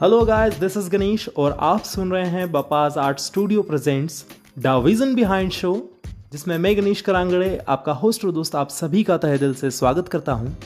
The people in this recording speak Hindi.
Hello guys this is Ganesh और आप सुन रहे हैं Bapaj art studio presents the vision behind show, जिसमें मैं गणेश करांगड़े, आपका होस्ट और दोस्त आप सभी का तहे दिल से स्वागत करता हूँ।